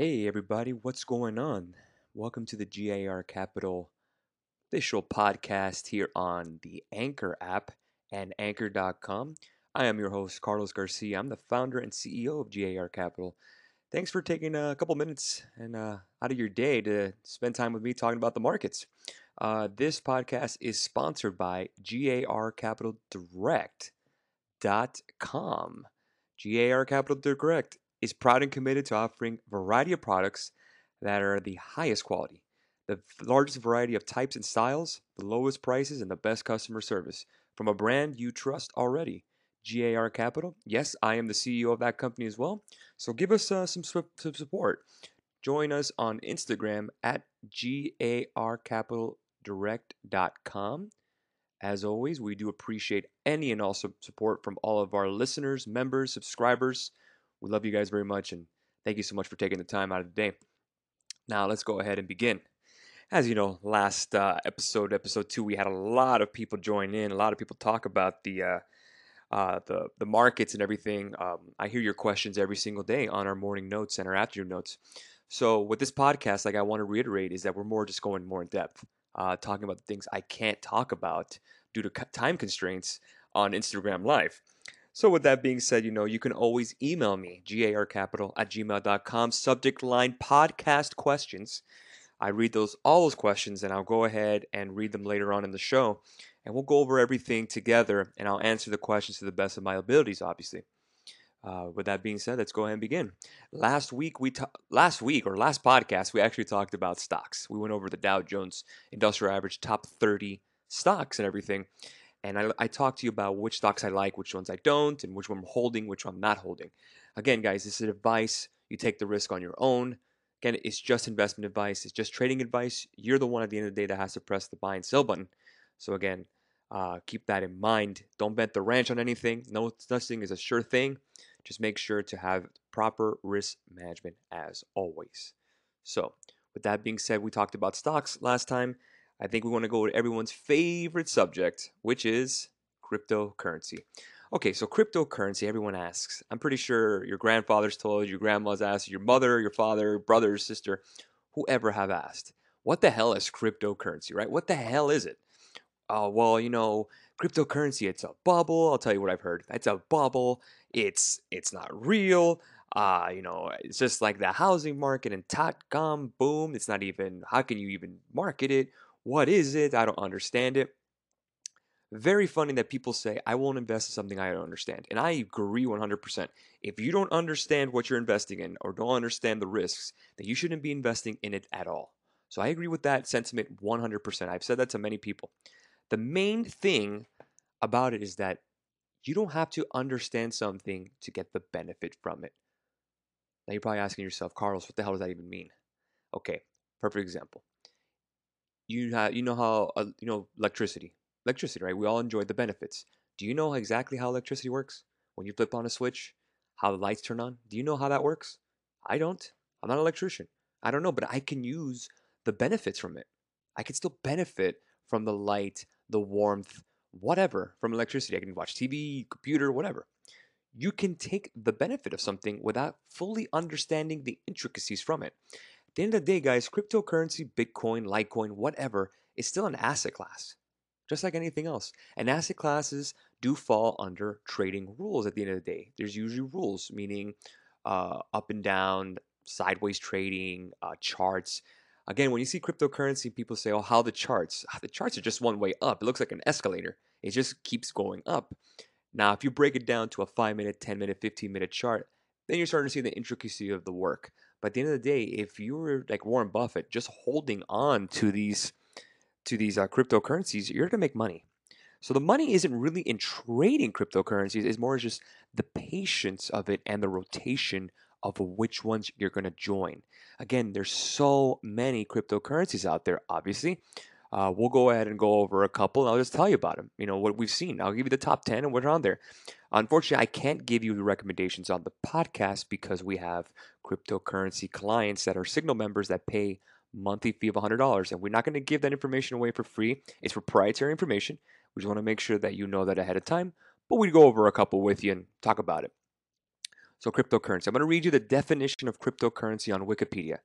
Hey everybody, what's going on? Welcome to the GAR Capital official podcast here on the Anchor app and anchor.com. I am your host, Carlos Garcia. I'm the founder and CEO of GAR Capital. Thanks for taking a couple minutes and uh, out of your day to spend time with me talking about the markets. Uh, this podcast is sponsored by GAR Capital Direct.com. GAR Capital Direct is proud and committed to offering a variety of products that are the highest quality, the largest variety of types and styles, the lowest prices, and the best customer service from a brand you trust already. GAR Capital. Yes, I am the CEO of that company as well. So give us uh, some, some support. Join us on Instagram at garcapitaldirect.com. As always, we do appreciate any and all support from all of our listeners, members, subscribers. We love you guys very much and thank you so much for taking the time out of the day. Now, let's go ahead and begin. As you know, last uh, episode, episode two, we had a lot of people join in, a lot of people talk about the uh, uh, the the markets and everything. Um, I hear your questions every single day on our morning notes and our afternoon notes. So with this podcast, like I want to reiterate, is that we're more just going more in depth, uh, talking about the things I can't talk about due to time constraints on Instagram Live. So with that being said, you know, you can always email me, garcapital at gmail.com, subject line podcast questions. I read those all those questions and I'll go ahead and read them later on in the show. And we'll go over everything together and I'll answer the questions to the best of my abilities, obviously. Uh, with that being said, let's go ahead and begin. Last week we ta- last week or last podcast we actually talked about stocks. We went over the Dow Jones Industrial Average top 30 stocks and everything. And I, I talk to you about which stocks I like, which ones I don't, and which one I'm holding, which one I'm not holding. Again, guys, this is advice. You take the risk on your own. Again, it's just investment advice. It's just trading advice. You're the one at the end of the day that has to press the buy and sell button. So again, uh, keep that in mind. Don't bet the ranch on anything. No nothing is a sure thing. Just make sure to have proper risk management as always. So, with that being said, we talked about stocks last time. I think we want to go to everyone's favorite subject, which is cryptocurrency. Okay, so cryptocurrency, everyone asks. I'm pretty sure your grandfather's told you, your grandma's asked, your mother, your father, brother, sister, whoever have asked. What the hell is cryptocurrency, right? What the hell is it? Oh, well, you know, cryptocurrency, it's a bubble. I'll tell you what I've heard. It's a bubble. It's it's not real. Uh, you know, it's just like the housing market and dot-com boom. It's not even, how can you even market it? What is it? I don't understand it. Very funny that people say, I won't invest in something I don't understand. And I agree 100%. If you don't understand what you're investing in or don't understand the risks, then you shouldn't be investing in it at all. So I agree with that sentiment 100%. I've said that to many people. The main thing about it is that you don't have to understand something to get the benefit from it. Now you're probably asking yourself, Carlos, what the hell does that even mean? Okay, perfect example you have you know how uh, you know electricity electricity right? We all enjoy the benefits. Do you know exactly how electricity works? When you flip on a switch how the lights turn on? Do you know how that works? I don't. I'm not an electrician. I don't know but i can use the benefits from it. I can still benefit from the light the warmth whatever from electricity. I can watch tv computer whatever. You can take the benefit of something without fully understanding the intricacies from it the end of the day, guys, cryptocurrency, Bitcoin, Litecoin, whatever, is still an asset class, just like anything else. And asset classes do fall under trading rules at the end of the day. There's usually rules, meaning uh, up and down, sideways trading, uh, charts. Again, when you see cryptocurrency, people say, oh, how the charts? Ah, the charts are just one way up. It looks like an escalator, it just keeps going up. Now, if you break it down to a 5 minute, 10 minute, 15 minute chart, then you're starting to see the intricacy of the work. But at the end of the day, if you were like Warren Buffett, just holding on to these to these uh, cryptocurrencies, you're gonna make money. So the money isn't really in trading cryptocurrencies; it's more just the patience of it and the rotation of which ones you're gonna join. Again, there's so many cryptocurrencies out there. Obviously, uh, we'll go ahead and go over a couple, and I'll just tell you about them. You know what we've seen. I'll give you the top ten and what's on there. Unfortunately, I can't give you the recommendations on the podcast because we have cryptocurrency clients that are Signal members that pay monthly fee of $100, and we're not going to give that information away for free. It's proprietary information. We just want to make sure that you know that ahead of time. But we go over a couple with you and talk about it. So, cryptocurrency. I'm going to read you the definition of cryptocurrency on Wikipedia.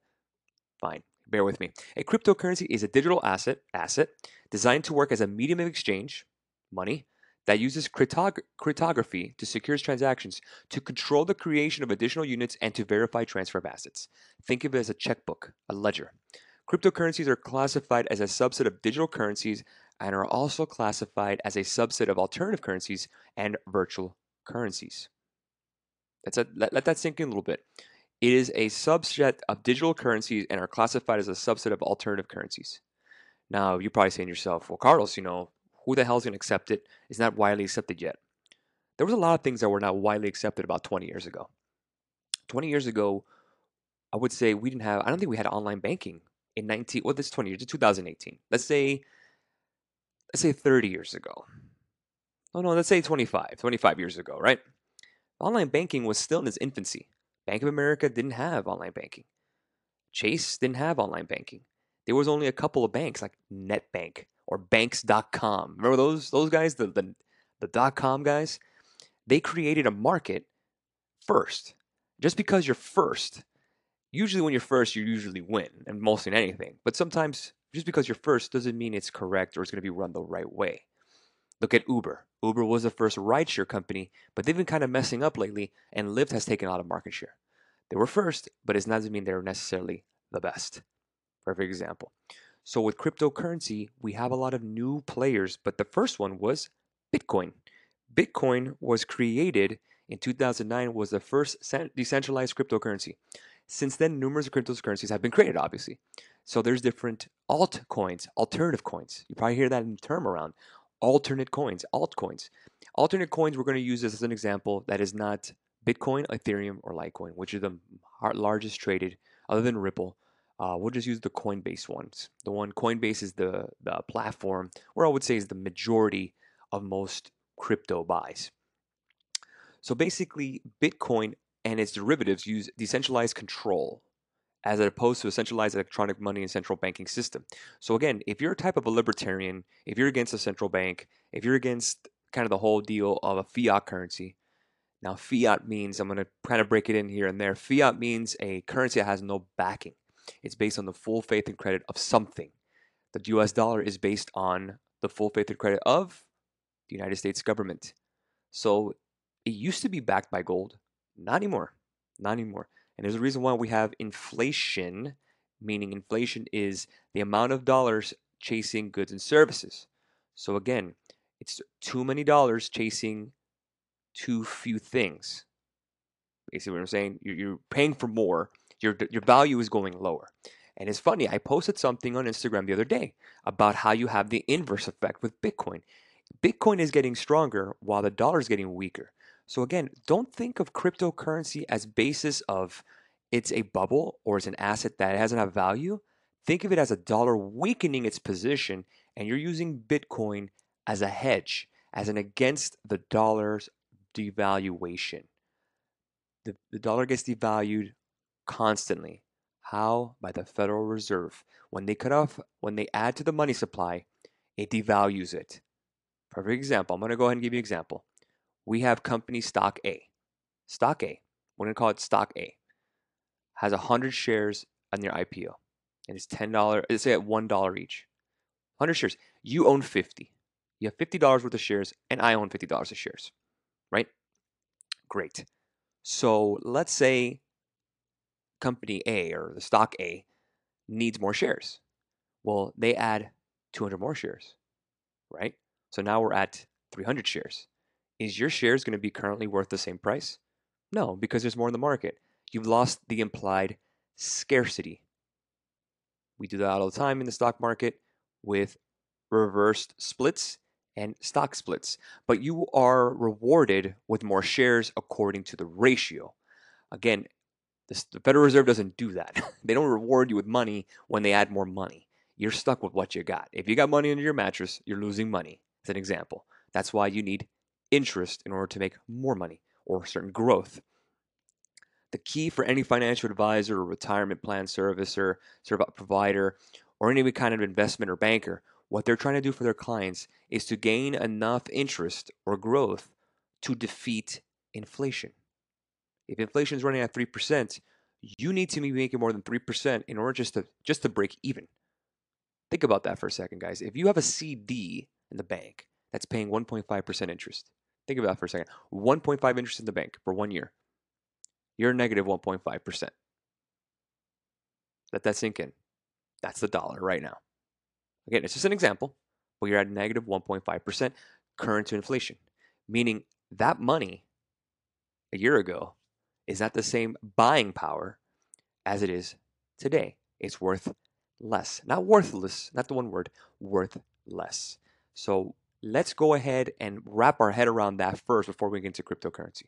Fine, bear with me. A cryptocurrency is a digital asset, asset designed to work as a medium of exchange, money, that uses cryptog- cryptography to secure transactions, to control the creation of additional units, and to verify transfer of assets. Think of it as a checkbook, a ledger. Cryptocurrencies are classified as a subset of digital currencies and are also classified as a subset of alternative currencies and virtual currencies. That's a, let, let that sink in a little bit. It is a subset of digital currencies and are classified as a subset of alternative currencies. Now, you're probably saying to yourself, well, Carlos, you know, who the hell is going to accept it? It's not widely accepted yet. There was a lot of things that were not widely accepted about 20 years ago. 20 years ago, I would say we didn't have, I don't think we had online banking in 19, well, this 20 years, 2018. Let's say, let's say 30 years ago. Oh no, let's say 25, 25 years ago, right? Online banking was still in its infancy. Bank of America didn't have online banking. Chase didn't have online banking. There was only a couple of banks like NetBank or banks.com. Remember those those guys, the the, the dot com guys? They created a market first. Just because you're first, usually when you're first, you usually win, and mostly in anything. But sometimes just because you're first doesn't mean it's correct or it's going to be run the right way. Look at Uber. Uber was the first rideshare company, but they've been kind of messing up lately, and Lyft has taken a lot of market share. They were first, but it doesn't mean they're necessarily the best. Perfect example. So with cryptocurrency, we have a lot of new players, but the first one was Bitcoin. Bitcoin was created in 2009 was the first decentralized cryptocurrency. Since then, numerous cryptocurrencies have been created, obviously. So there's different altcoins, alternative coins. You probably hear that term around alternate coins, altcoins. Alternate coins, we're going to use this as an example that is not Bitcoin, Ethereum, or Litecoin, which are the largest traded, other than Ripple, uh, we'll just use the Coinbase ones. The one Coinbase is the, the platform, or I would say is the majority of most crypto buys. So basically, Bitcoin and its derivatives use decentralized control as opposed to a centralized electronic money and central banking system. So again, if you're a type of a libertarian, if you're against a central bank, if you're against kind of the whole deal of a fiat currency, now fiat means I'm going to kind of break it in here and there. Fiat means a currency that has no backing. It's based on the full faith and credit of something. The US dollar is based on the full faith and credit of the United States government. So it used to be backed by gold. Not anymore. Not anymore. And there's a reason why we have inflation, meaning inflation is the amount of dollars chasing goods and services. So again, it's too many dollars chasing too few things. Basically, what I'm saying, you're, you're paying for more your your value is going lower. And it's funny, I posted something on Instagram the other day about how you have the inverse effect with Bitcoin. Bitcoin is getting stronger while the dollar is getting weaker. So again, don't think of cryptocurrency as basis of it's a bubble or it's an asset that doesn't have value. Think of it as a dollar weakening its position, and you're using Bitcoin as a hedge, as an against the dollar's devaluation. The, the dollar gets devalued constantly. How? By the Federal Reserve. When they cut off, when they add to the money supply, it devalues it. Perfect example. I'm going to go ahead and give you an example. We have company stock A. Stock A, we're going to call it stock A, has 100 shares on their IPO. And it's $10, let's say at $1 each. 100 shares. You own 50. You have $50 worth of shares, and I own $50 of shares, right? Great. So let's say company A or the stock A needs more shares. Well, they add 200 more shares, right? So now we're at 300 shares. Is your shares going to be currently worth the same price? No, because there's more in the market. You've lost the implied scarcity. We do that all the time in the stock market with reversed splits and stock splits, but you are rewarded with more shares according to the ratio. Again, the Federal Reserve doesn't do that. they don't reward you with money when they add more money. You're stuck with what you got. If you got money under your mattress, you're losing money. As an example. That's why you need interest in order to make more money or certain growth. The key for any financial advisor or retirement plan servicer, service provider, or any kind of investment or banker, what they're trying to do for their clients is to gain enough interest or growth to defeat inflation. If inflation is running at 3%, you need to be making more than 3% in order just to just to break even. Think about that for a second, guys. If you have a CD in the bank that's paying 1.5% interest, think about that for a second. 1.5 interest in the bank for one year. You're negative 1.5%. Let that sink in. That's the dollar right now. Again, it's just an example, but you're at negative 1.5% current to inflation, meaning that money a year ago is not the same buying power as it is today. It's worth less. Not worthless, not the one word, worth less. So let's go ahead and wrap our head around that first before we get into cryptocurrency.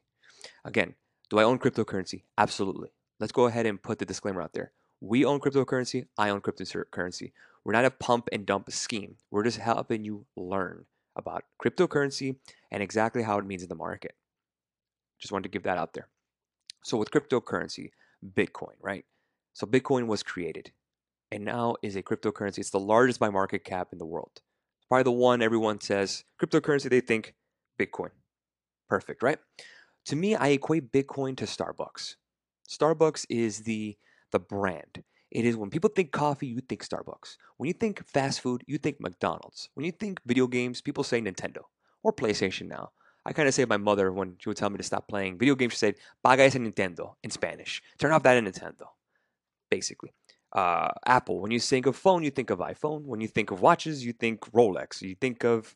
Again, do I own cryptocurrency? Absolutely. Let's go ahead and put the disclaimer out there. We own cryptocurrency. I own cryptocurrency. We're not a pump and dump scheme. We're just helping you learn about cryptocurrency and exactly how it means in the market. Just wanted to give that out there. So with cryptocurrency, Bitcoin, right? So Bitcoin was created and now is a cryptocurrency. It's the largest by market cap in the world. Probably the one everyone says cryptocurrency, they think Bitcoin. Perfect, right? To me, I equate Bitcoin to Starbucks. Starbucks is the the brand. It is when people think coffee, you think Starbucks. When you think fast food, you think McDonald's. When you think video games, people say Nintendo or PlayStation now. I kind of say my mother when she would tell me to stop playing video games, she said, Paga ese Nintendo in Spanish. Turn off that Nintendo, basically. Uh, Apple, when you think of phone, you think of iPhone. When you think of watches, you think Rolex. You think of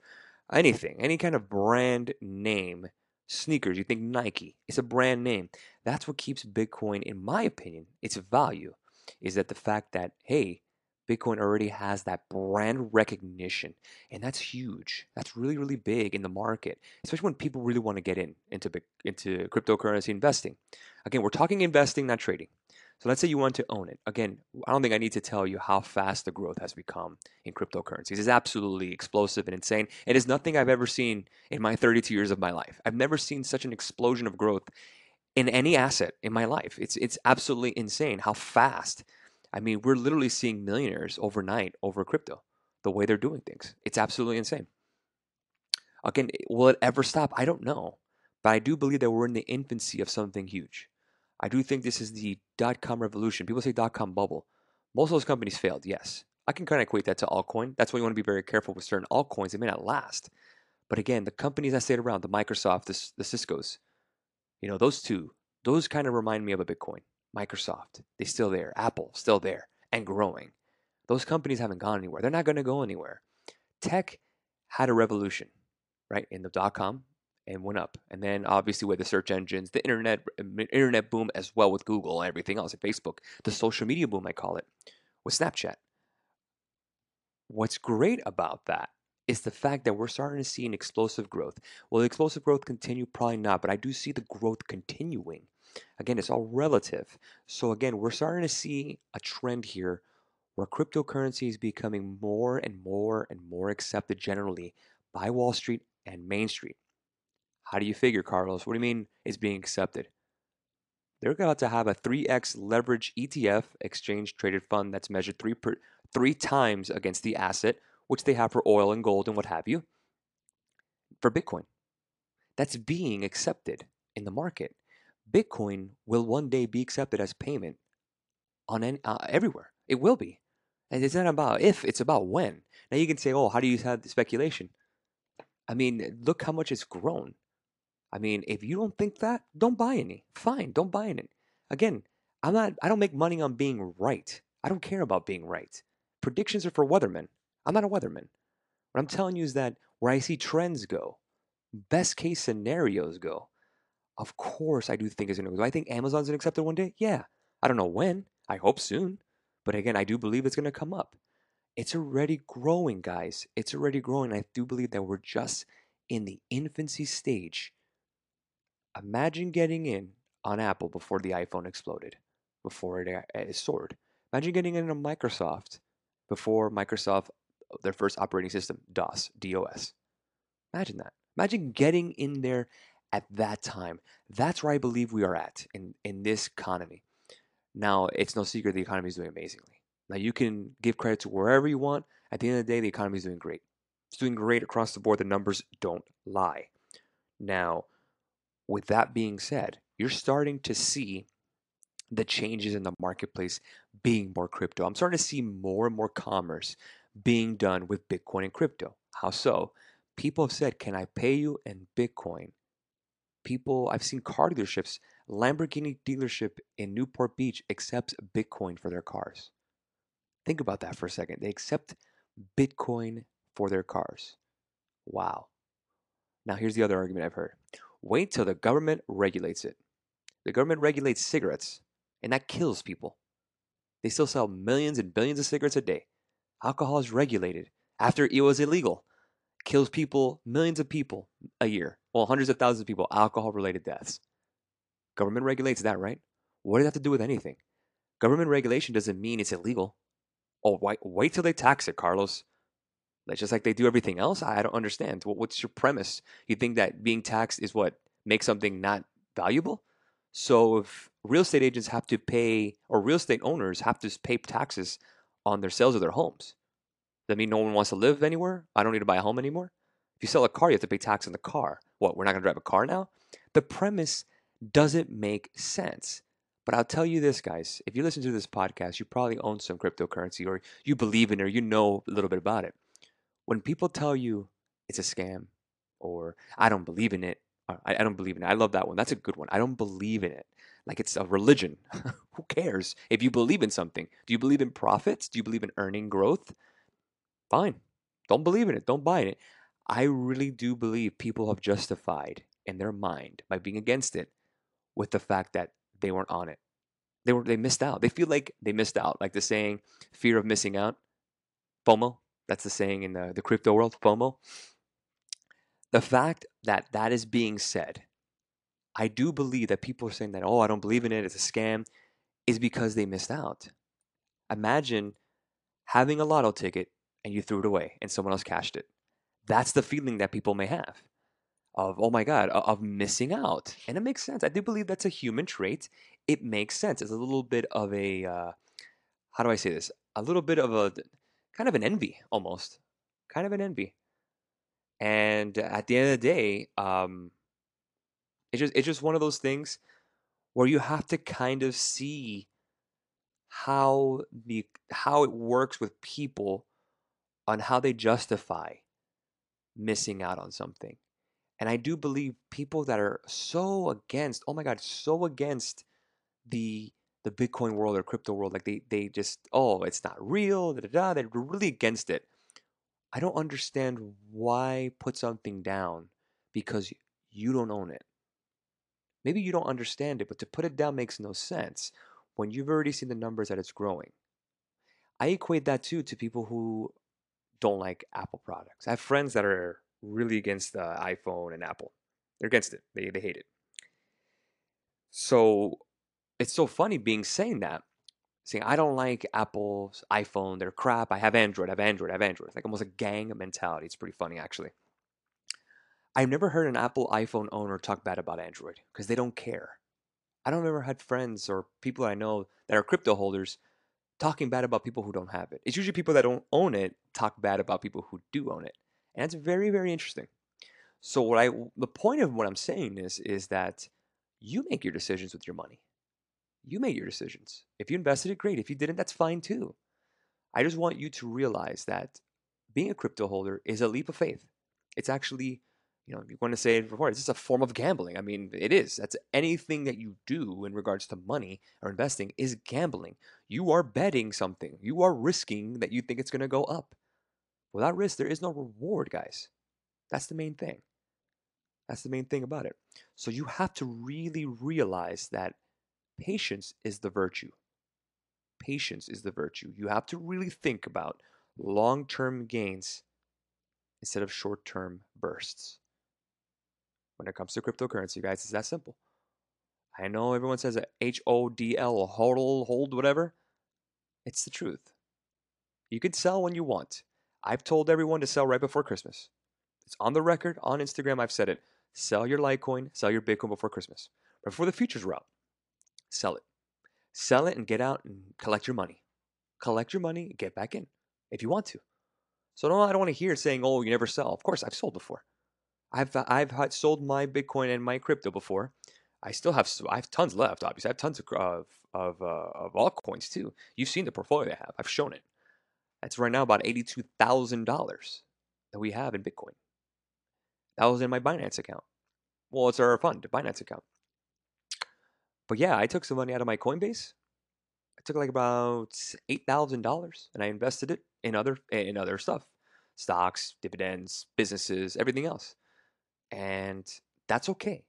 anything, any kind of brand name. Sneakers, you think Nike. It's a brand name. That's what keeps Bitcoin, in my opinion, its value is that the fact that, hey, Bitcoin already has that brand recognition. And that's huge. That's really, really big in the market, especially when people really want to get in into, into cryptocurrency investing. Again, we're talking investing, not trading. So let's say you want to own it. Again, I don't think I need to tell you how fast the growth has become in cryptocurrencies. It's absolutely explosive and insane. It is nothing I've ever seen in my 32 years of my life. I've never seen such an explosion of growth in any asset in my life. It's it's absolutely insane how fast. I mean, we're literally seeing millionaires overnight over crypto. The way they're doing things. It's absolutely insane. Again, will it ever stop? I don't know. But I do believe that we're in the infancy of something huge. I do think this is the dot com revolution. People say dot com bubble. Most of those companies failed, yes. I can kind of equate that to altcoin. That's why you want to be very careful with certain altcoins. They may not last. But again, the companies that stayed around, the Microsoft, the, the Cisco's, you know, those two, those kind of remind me of a Bitcoin. Microsoft, they're still there. Apple, still there and growing. Those companies haven't gone anywhere. They're not going to go anywhere. Tech had a revolution, right? In the dot com, and went up. And then obviously with the search engines, the internet uh, internet boom as well with Google and everything else, and Facebook, the social media boom I call it, with Snapchat. What's great about that is the fact that we're starting to see an explosive growth. Will the explosive growth continue? Probably not, but I do see the growth continuing. Again, it's all relative. So again, we're starting to see a trend here where cryptocurrency is becoming more and more and more accepted generally by Wall Street and Main Street. How do you figure, Carlos? What do you mean it's being accepted? They're about to have a 3x leverage ETF, exchange traded fund, that's measured three, per, three times against the asset, which they have for oil and gold and what have you, for Bitcoin. That's being accepted in the market. Bitcoin will one day be accepted as payment on any, uh, everywhere. It will be. And it's not about if, it's about when. Now you can say, oh, how do you have the speculation? I mean, look how much it's grown. I mean, if you don't think that, don't buy any. Fine, don't buy any. Again, I'm not I don't make money on being right. I don't care about being right. Predictions are for weathermen. I'm not a weatherman. What I'm telling you is that where I see trends go, best case scenarios go, of course I do think it's going to go. I think Amazon's going to accept it one day? Yeah. I don't know when. I hope soon. But again, I do believe it's going to come up. It's already growing, guys. It's already growing. I do believe that we're just in the infancy stage Imagine getting in on Apple before the iPhone exploded, before it, it soared. Imagine getting in on Microsoft before Microsoft, uh, their first operating system, DOS, DOS. Imagine that. Imagine getting in there at that time. That's where I believe we are at in, in this economy. Now, it's no secret the economy is doing amazingly. Now, you can give credit to wherever you want. At the end of the day, the economy is doing great. It's doing great across the board. The numbers don't lie. Now, with that being said, you're starting to see the changes in the marketplace being more crypto. I'm starting to see more and more commerce being done with Bitcoin and crypto. How so? People have said, Can I pay you in Bitcoin? People, I've seen car dealerships, Lamborghini dealership in Newport Beach accepts Bitcoin for their cars. Think about that for a second. They accept Bitcoin for their cars. Wow. Now, here's the other argument I've heard wait till the government regulates it. The government regulates cigarettes, and that kills people. They still sell millions and billions of cigarettes a day. Alcohol is regulated after it was illegal. Kills people, millions of people a year. Well, hundreds of thousands of people, alcohol related deaths. Government regulates that, right? What does that have to do with anything? Government regulation doesn't mean it's illegal. Oh, wait, wait till they tax it, Carlos. That's just like they do everything else. I don't understand. What's your premise? You think that being taxed is what makes something not valuable? So if real estate agents have to pay, or real estate owners have to pay taxes on their sales of their homes, that mean no one wants to live anywhere? I don't need to buy a home anymore? If you sell a car, you have to pay tax on the car. What, we're not going to drive a car now? The premise doesn't make sense. But I'll tell you this, guys. If you listen to this podcast, you probably own some cryptocurrency or you believe in it or you know a little bit about it. When people tell you it's a scam or I don't believe in it, uh, I, I don't believe in it. I love that one. That's a good one. I don't believe in it. Like it's a religion. Who cares if you believe in something? Do you believe in profits? Do you believe in earning growth? Fine. Don't believe in it. Don't buy it. I really do believe people have justified in their mind by being against it with the fact that they weren't on it. They were they missed out. They feel like they missed out. Like the saying, fear of missing out. FOMO. That's the saying in the, the crypto world, FOMO. The fact that that is being said, I do believe that people are saying that, oh, I don't believe in it, it's a scam, is because they missed out. Imagine having a lotto ticket and you threw it away and someone else cashed it. That's the feeling that people may have of, oh my God, of missing out. And it makes sense. I do believe that's a human trait. It makes sense. It's a little bit of a, uh, how do I say this? A little bit of a kind of an envy almost. Kind of an envy. And at the end of the day, um, it's just it's just one of those things where you have to kind of see how the how it works with people on how they justify missing out on something. And I do believe people that are so against, oh my God, so against the the Bitcoin world or crypto world, like they they just, oh, it's not real, da da da, they're really against it. I don't understand why put something down because you don't own it. Maybe you don't understand it, but to put it down makes no sense when you've already seen the numbers that it's growing. I equate that too to people who don't like Apple products. I have friends that are really against the iPhone and Apple. They're against it. They they hate it. So it's so funny being saying that saying, I don't like Apple's iPhone, they're crap. I have Android, I have Android, I have Android. It's like almost a gang mentality. It's pretty funny, actually. I've never heard an Apple iPhone owner talk bad about Android because they don't care. I don't ever had friends or people I know that are crypto holders talking bad about people who don't have it. It's usually people that don't own it talk bad about people who do own it. And it's very, very interesting. So what I the point of what I'm saying is is that you make your decisions with your money you made your decisions. If you invested it, great. If you didn't, that's fine too. I just want you to realize that being a crypto holder is a leap of faith. It's actually, you know, you want to say it before, it's just a form of gambling. I mean, it is. That's anything that you do in regards to money or investing is gambling. You are betting something. You are risking that you think it's going to go up. Without risk, there is no reward, guys. That's the main thing. That's the main thing about it. So you have to really realize that Patience is the virtue. Patience is the virtue. You have to really think about long term gains instead of short term bursts. When it comes to cryptocurrency, guys, it's that simple. I know everyone says H O D L, hold, hold, whatever. It's the truth. You can sell when you want. I've told everyone to sell right before Christmas. It's on the record on Instagram. I've said it. Sell your Litecoin, sell your Bitcoin before Christmas, before the futures are out sell it. Sell it and get out and collect your money. Collect your money, get back in if you want to. So no, I don't want to hear saying, "Oh, you never sell." Of course, I've sold before. I've I've sold my Bitcoin and my crypto before. I still have I have tons left. Obviously, I have tons of of of, uh, of altcoins too. You've seen the portfolio I have. I've shown it. That's right now about eighty two thousand dollars that we have in Bitcoin. That was in my Binance account. Well, it's our fund, Binance account. But yeah, I took some money out of my Coinbase. I took like about eight thousand dollars, and I invested it in other in other stuff, stocks, dividends, businesses, everything else, and that's okay.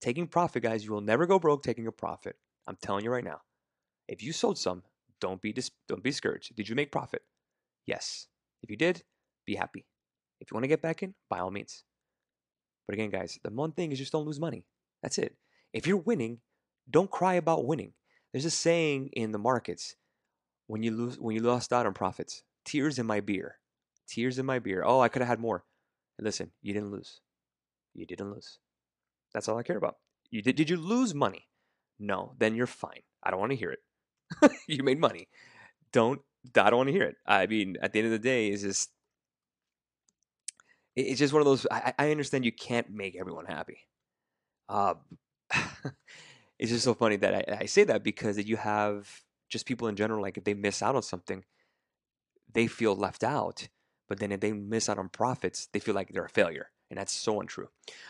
Taking profit, guys, you will never go broke taking a profit. I'm telling you right now. If you sold some, don't be dis- don't be discouraged. Did you make profit? Yes. If you did, be happy. If you want to get back in, by all means. But again, guys, the one thing is just don't lose money. That's it. If you're winning, don't cry about winning. There's a saying in the markets when you lose when you lost out on profits, tears in my beer. Tears in my beer. Oh, I could have had more. Listen, you didn't lose. You didn't lose. That's all I care about. You did did you lose money? No, then you're fine. I don't want to hear it. you made money. Don't I don't want to hear it. I mean, at the end of the day, it's just it's just one of those. I, I understand you can't make everyone happy. Uh, it's just so funny that I, I say that because you have just people in general, like if they miss out on something, they feel left out. But then if they miss out on profits, they feel like they're a failure. And that's so untrue.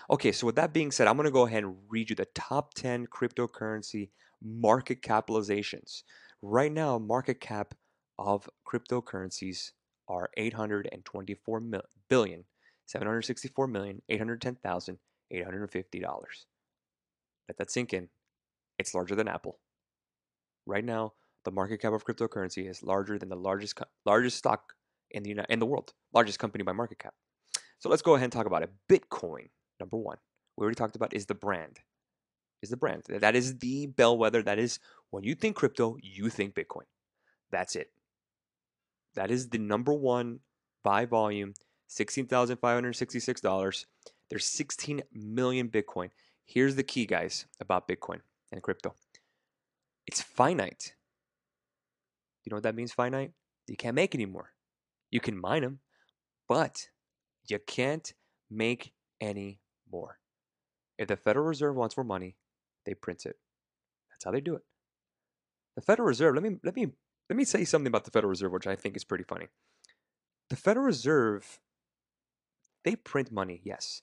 Okay, so with that being said, I'm going to go ahead and read you the top 10 cryptocurrency market capitalizations. Right now, market cap of cryptocurrencies are 824 billion, 764 million, 810,850 dollars. Let that sink in. It's larger than Apple. Right now, the market cap of cryptocurrency is larger than the largest largest stock in the in the world, largest company by market cap. So let's go ahead and talk about it. Bitcoin, number one, we already talked about is the brand. Is the brand. That is the bellwether. That is when you think crypto, you think Bitcoin. That's it. That is the number one by volume, $16,566. There's 16 million Bitcoin. Here's the key, guys, about Bitcoin and crypto it's finite. You know what that means, finite? You can't make any more. You can mine them, but you can't make any more. If the Federal Reserve wants more money, they print it. That's how they do it. The Federal Reserve, let me let me let me say something about the Federal Reserve, which I think is pretty funny. The Federal Reserve, they print money, yes,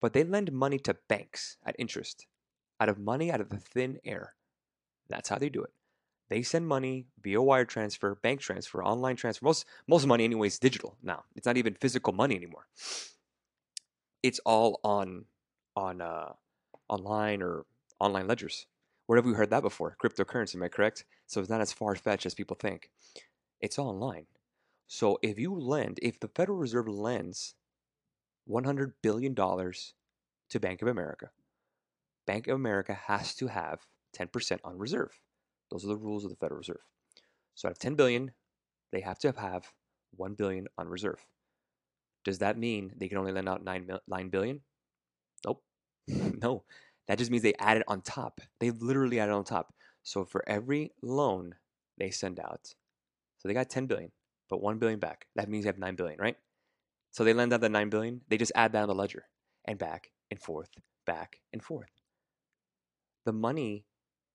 but they lend money to banks at interest, out of money out of the thin air. That's how they do it. They send money via wire transfer, bank transfer, online transfer. Most most money anyway is digital now. It's not even physical money anymore. It's all on on uh, online or online ledgers. Where have we heard that before? Cryptocurrency, am I correct? So it's not as far fetched as people think. It's online. So if you lend, if the Federal Reserve lends $100 billion to Bank of America, Bank of America has to have 10% on reserve. Those are the rules of the Federal Reserve. So out of 10 billion, they have to have 1 billion on reserve. Does that mean they can only lend out 9, 9 billion? Nope. no. That just means they add it on top. They literally add it on top. So for every loan they send out, so they got 10 billion, but 1 billion back. That means they have 9 billion, right? So they lend out the 9 billion, they just add that on the ledger and back and forth, back and forth. The money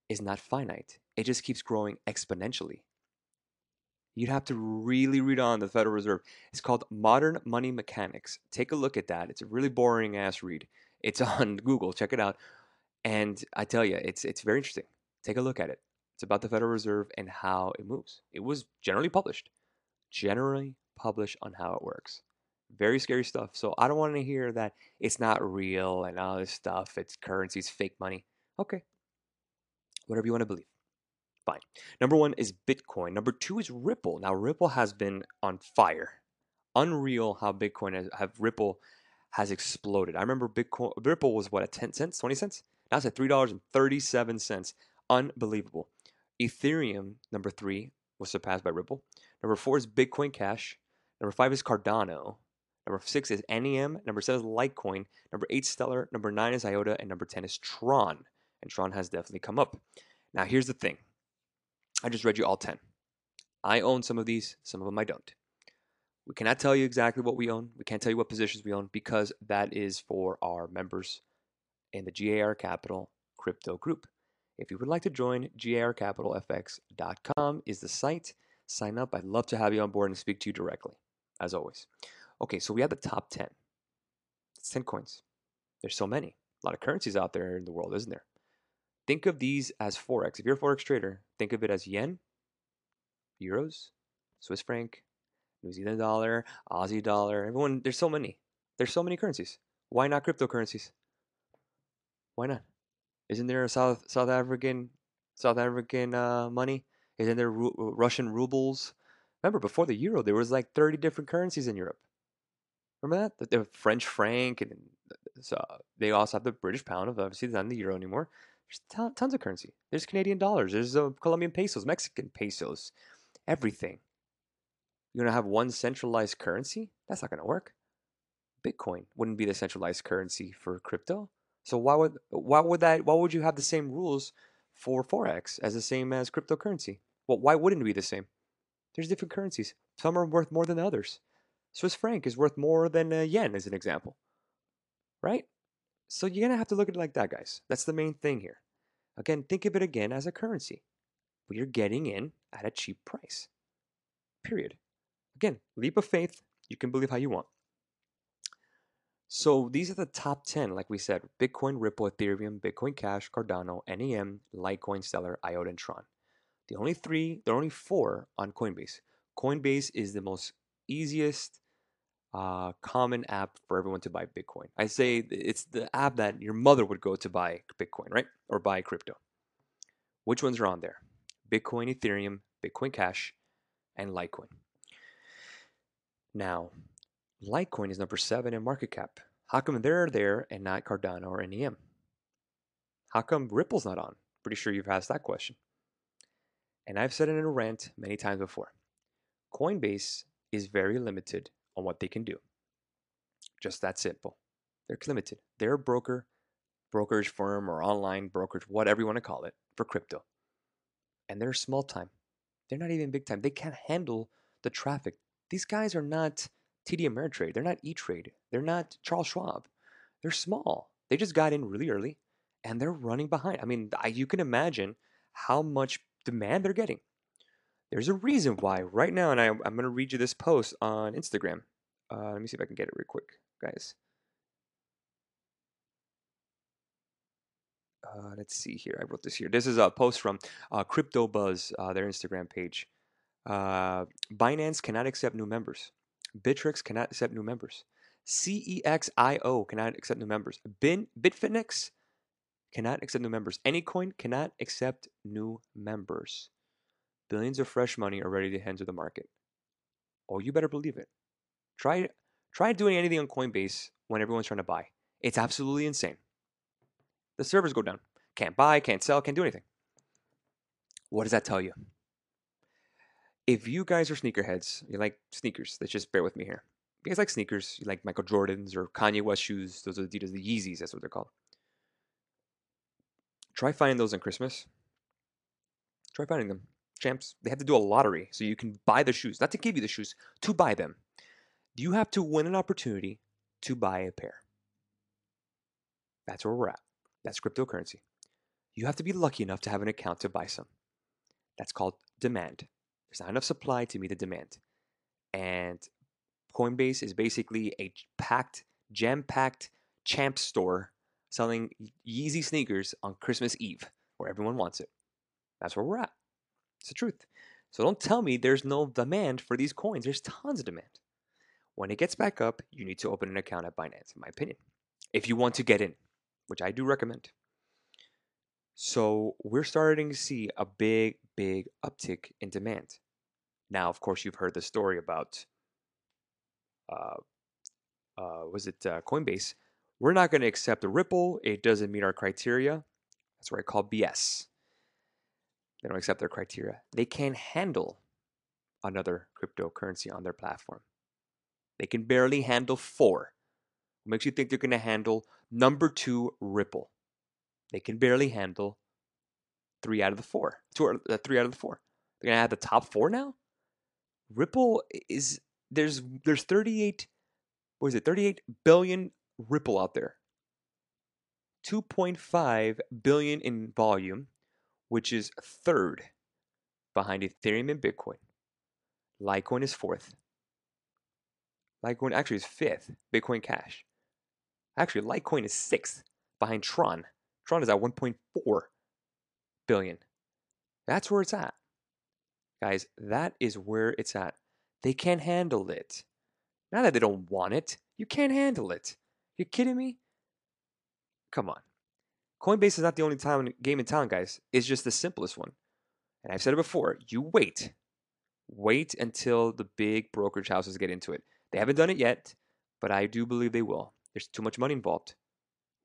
is not finite. It just keeps growing exponentially. You'd have to really read on the Federal Reserve. It's called Modern Money Mechanics. Take a look at that. It's a really boring ass read. It's on Google. Check it out. And I tell you, it's it's very interesting. Take a look at it. It's about the Federal Reserve and how it moves. It was generally published. Generally published on how it works. Very scary stuff. So I don't want to hear that it's not real and all this stuff. It's currencies, fake money. Okay, whatever you want to believe. Fine. Number one is Bitcoin. Number two is Ripple. Now, Ripple has been on fire. Unreal how Bitcoin has have Ripple has exploded. I remember Bitcoin Ripple was what at 10 cents, 20 cents? Now it's at $3.37. Unbelievable. Ethereum, number three, was surpassed by Ripple. Number four is Bitcoin Cash. Number five is Cardano. Number six is NEM. Number seven is Litecoin. Number eight, Stellar. Number nine is IOTA. And number 10 is Tron and Tron has definitely come up. Now, here's the thing I just read you all 10. I own some of these, some of them I don't. We cannot tell you exactly what we own. We can't tell you what positions we own because that is for our members in the GAR Capital Crypto Group. If you would like to join, garcapitalfx.com is the site. Sign up. I'd love to have you on board and speak to you directly, as always. Okay, so we have the top 10. It's 10 coins. There's so many. A lot of currencies out there in the world, isn't there? Think of these as Forex. If you're a Forex trader, think of it as yen, euros, Swiss franc, New Zealand dollar, Aussie dollar. Everyone, there's so many. There's so many currencies. Why not cryptocurrencies? Why not? Isn't there a South South African South African uh, money? Isn't there Ru- Russian rubles? Remember, before the euro, there was like 30 different currencies in Europe. Remember that? The, French franc, and so they also have the British pound. Obviously, not the euro anymore. There's tons of currency. There's Canadian dollars. There's uh, Colombian pesos, Mexican pesos, everything. You're gonna have one centralized currency? That's not gonna work. Bitcoin wouldn't be the centralized currency for crypto. So why would why would that why would you have the same rules for forex as the same as cryptocurrency? Well, why wouldn't it be the same? There's different currencies. Some are worth more than others. Swiss franc is worth more than a yen, as an example. Right? So you're gonna have to look at it like that, guys. That's the main thing here. Again, think of it again as a currency. But you're getting in at a cheap price. Period. Again, leap of faith. You can believe how you want. So these are the top 10, like we said Bitcoin, Ripple, Ethereum, Bitcoin Cash, Cardano, NEM, Litecoin, Stellar, IOTA, and Tron. The only three, there are only four on Coinbase. Coinbase is the most easiest, uh, common app for everyone to buy Bitcoin. I say it's the app that your mother would go to buy Bitcoin, right? Or buy crypto. Which ones are on there? Bitcoin, Ethereum, Bitcoin Cash, and Litecoin. Now, Litecoin is number seven in market cap. How come they're there and not Cardano or NEM? How come Ripple's not on? Pretty sure you've asked that question. And I've said it in a rant many times before. Coinbase is very limited on what they can do. Just that simple. They're limited. They're a broker, brokerage firm, or online brokerage, whatever you want to call it, for crypto. And they're small time. They're not even big time. They can't handle the traffic. These guys are not TD Ameritrade. They're not E Trade. They're not Charles Schwab. They're small. They just got in really early and they're running behind. I mean, you can imagine how much demand they're getting. There's a reason why right now, and I, am going to read you this post on Instagram. Uh, let me see if I can get it real quick, guys. Uh, let's see here. I wrote this here. This is a post from uh, Crypto Buzz, uh, their Instagram page. Uh, Binance cannot accept new members. Bittrex cannot accept new members. CEXIO cannot accept new members. Bin, Bitfinex cannot accept new members. Anycoin cannot accept new members. Billions of fresh money are ready to enter the market. Oh, you better believe it. Try try doing anything on Coinbase when everyone's trying to buy. It's absolutely insane. The servers go down. Can't buy, can't sell, can't do anything. What does that tell you? if you guys are sneakerheads, you like sneakers, let's just bear with me here. If you guys like sneakers, you like Michael Jordans or Kanye West shoes, those are Adidas, the Yeezys, that's what they're called. Try finding those on Christmas. Try finding them. Champs, they have to do a lottery so you can buy the shoes, not to give you the shoes, to buy them. You have to win an opportunity to buy a pair. That's where we're at. That's cryptocurrency. You have to be lucky enough to have an account to buy some. That's called demand. There's not enough supply to meet the demand. And Coinbase is basically a packed, jam packed champ store selling Yeezy sneakers on Christmas Eve where everyone wants it. That's where we're at. It's the truth. So don't tell me there's no demand for these coins. There's tons of demand. When it gets back up, you need to open an account at Binance, in my opinion, if you want to get in, which I do recommend. So we're starting to see a big, big uptick in demand. Now, of course, you've heard the story about, uh, uh, was it uh, Coinbase? We're not going to accept Ripple. It doesn't meet our criteria. That's what I call BS. They don't accept their criteria. They can't handle another cryptocurrency on their platform. They can barely handle four. What makes you think they're going to handle number two Ripple? They can barely handle three out of the four. Two, uh, three out of the four. They're gonna have the top four now. Ripple is there's there's 38. What is it? 38 billion Ripple out there. 2.5 billion in volume, which is third behind Ethereum and Bitcoin. Litecoin is fourth. Litecoin actually is fifth. Bitcoin Cash. Actually, Litecoin is sixth behind Tron. Tron is at 1.4 billion. That's where it's at. Guys, that is where it's at. They can't handle it. Not that they don't want it. You can't handle it. You kidding me? Come on. Coinbase is not the only time game in town, guys. It's just the simplest one. And I've said it before. You wait. Wait until the big brokerage houses get into it. They haven't done it yet, but I do believe they will. There's too much money involved.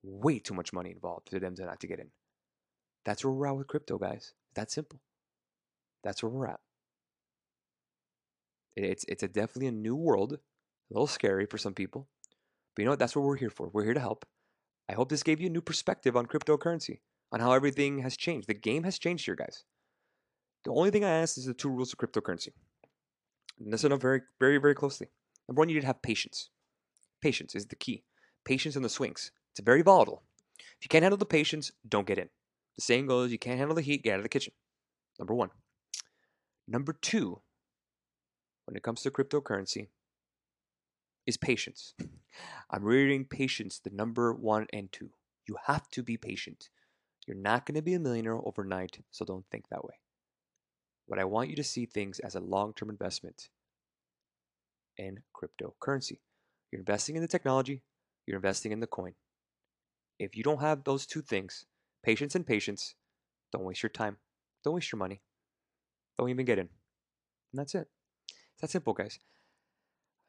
Way too much money involved for them to not to get in. That's where we're at with crypto, guys. That simple. That's where we're at. It's it's a definitely a new world, a little scary for some people, but you know what? That's what we're here for. We're here to help. I hope this gave you a new perspective on cryptocurrency, on how everything has changed. The game has changed here, guys. The only thing I ask is the two rules of cryptocurrency. Listen up very, very, very closely. Number one, you need to have patience. Patience is the key. Patience in the swings. It's very volatile. If you can't handle the patience, don't get in. The saying goes, you can't handle the heat, get out of the kitchen. Number one. Number two, when it comes to cryptocurrency, is patience. I'm reading patience, the number one and two. You have to be patient. You're not going to be a millionaire overnight, so don't think that way. What I want you to see things as a long term investment in cryptocurrency. You're investing in the technology, you're investing in the coin. If you don't have those two things, patience and patience, don't waste your time. Don't waste your money. Don't even get in. And that's it. It's that simple, guys.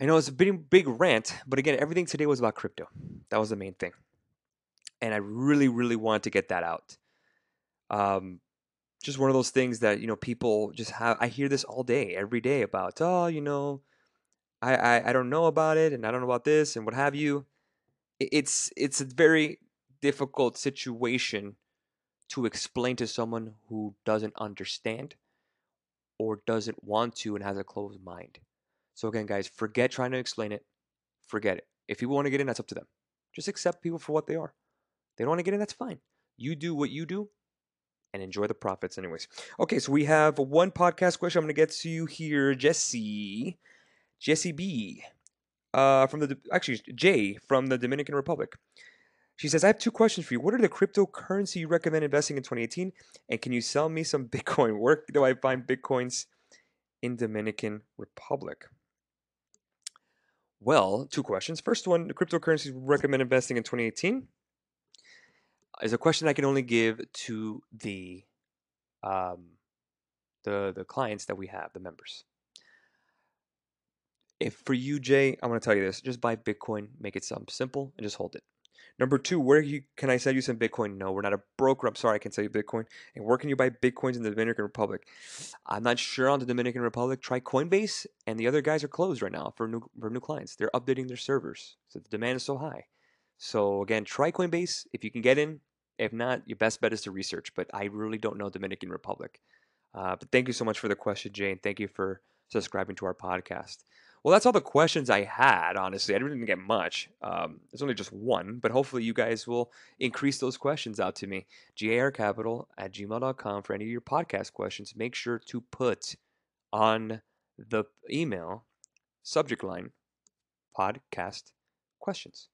I know it's a big, big rant, but again, everything today was about crypto. That was the main thing. And I really, really wanted to get that out. Um, just one of those things that, you know, people just have, I hear this all day, every day about, oh, you know, I, I, I don't know about it and I don't know about this and what have you. It's, it's a very difficult situation to explain to someone who doesn't understand or doesn't want to and has a closed mind. So again, guys, forget trying to explain it. Forget it. If people want to get in, that's up to them. Just accept people for what they are. They don't want to get in, that's fine. You do what you do and enjoy the profits, anyways. Okay, so we have one podcast question I'm going to get to you here. Jesse, Jesse B, uh, from the actually Jay from the Dominican Republic. She says, I have two questions for you. What are the cryptocurrency you recommend investing in 2018? And can you sell me some Bitcoin? Where do I find Bitcoins in Dominican Republic? Well, two questions. First one, cryptocurrencies recommend investing in 2018 is a question I can only give to the um, the the clients that we have, the members. If for you, Jay, I'm going to tell you this: just buy Bitcoin, make it something simple, and just hold it. Number two, where you, can I sell you some Bitcoin? No, we're not a broker. I'm sorry, I can't sell you Bitcoin. And where can you buy Bitcoins in the Dominican Republic? I'm not sure on the Dominican Republic. Try Coinbase, and the other guys are closed right now for new for new clients. They're updating their servers, so the demand is so high. So again, try Coinbase if you can get in. If not, your best bet is to research. But I really don't know Dominican Republic. Uh, but thank you so much for the question, Jane. Thank you for subscribing to our podcast. Well, that's all the questions I had, honestly. I didn't get much. Um, there's only just one, but hopefully you guys will increase those questions out to me. garcapital at gmail.com for any of your podcast questions. Make sure to put on the email subject line podcast questions.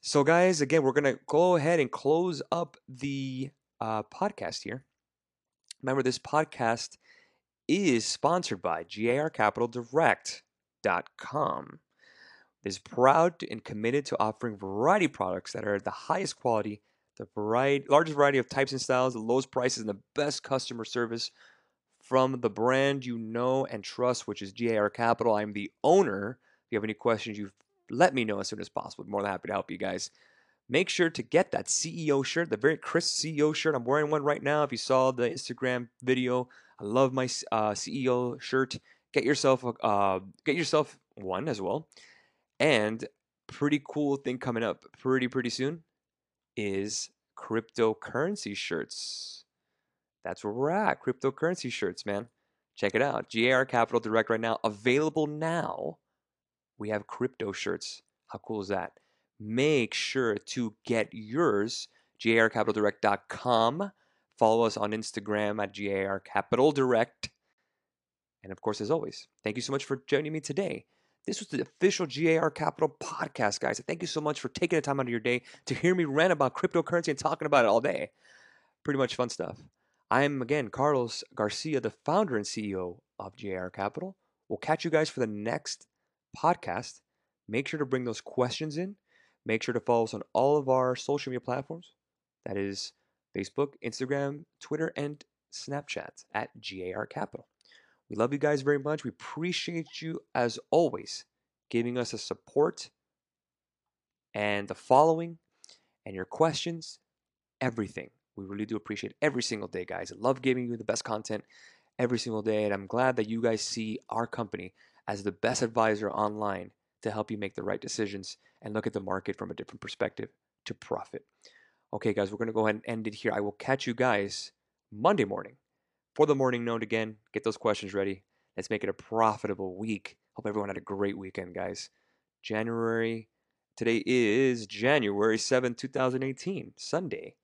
So, guys, again, we're going to go ahead and close up the uh, podcast here. Remember, this podcast is sponsored by garcapitaldirect.com. It is proud and committed to offering variety products that are the highest quality, the variety, largest variety of types and styles, the lowest prices, and the best customer service from the brand you know and trust, which is GAR Capital. I'm the owner. If you have any questions, you let me know as soon as possible. I'm more than happy to help you guys. Make sure to get that CEO shirt, the very crisp CEO shirt. I'm wearing one right now. If you saw the Instagram video, I love my uh, CEO shirt. Get yourself uh, get yourself one as well. And pretty cool thing coming up pretty pretty soon is cryptocurrency shirts. That's where we're at. Cryptocurrency shirts, man. Check it out. GAR Capital Direct right now available now. We have crypto shirts. How cool is that? make sure to get yours, garcapitaldirect.com. Follow us on Instagram at GAR Capital Direct. And of course, as always, thank you so much for joining me today. This was the official GAR Capital podcast, guys. Thank you so much for taking the time out of your day to hear me rant about cryptocurrency and talking about it all day. Pretty much fun stuff. I am, again, Carlos Garcia, the founder and CEO of GAR Capital. We'll catch you guys for the next podcast. Make sure to bring those questions in. Make sure to follow us on all of our social media platforms. That is Facebook, Instagram, Twitter, and Snapchat at GAR Capital. We love you guys very much. We appreciate you, as always, giving us a support and the following and your questions, everything. We really do appreciate every single day, guys. I love giving you the best content every single day, and I'm glad that you guys see our company as the best advisor online to help you make the right decisions and look at the market from a different perspective to profit. Okay, guys, we're going to go ahead and end it here. I will catch you guys Monday morning for the morning note again. Get those questions ready. Let's make it a profitable week. Hope everyone had a great weekend, guys. January, today is January 7th, 2018, Sunday.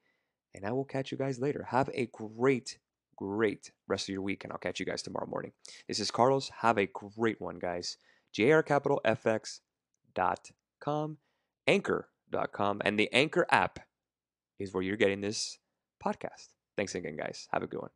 And I will catch you guys later. Have a great, great rest of your week, and I'll catch you guys tomorrow morning. This is Carlos. Have a great one, guys. jrcapitalfx.com, anchor.com, and the Anchor app is where you're getting this podcast. Thanks again, guys. Have a good one.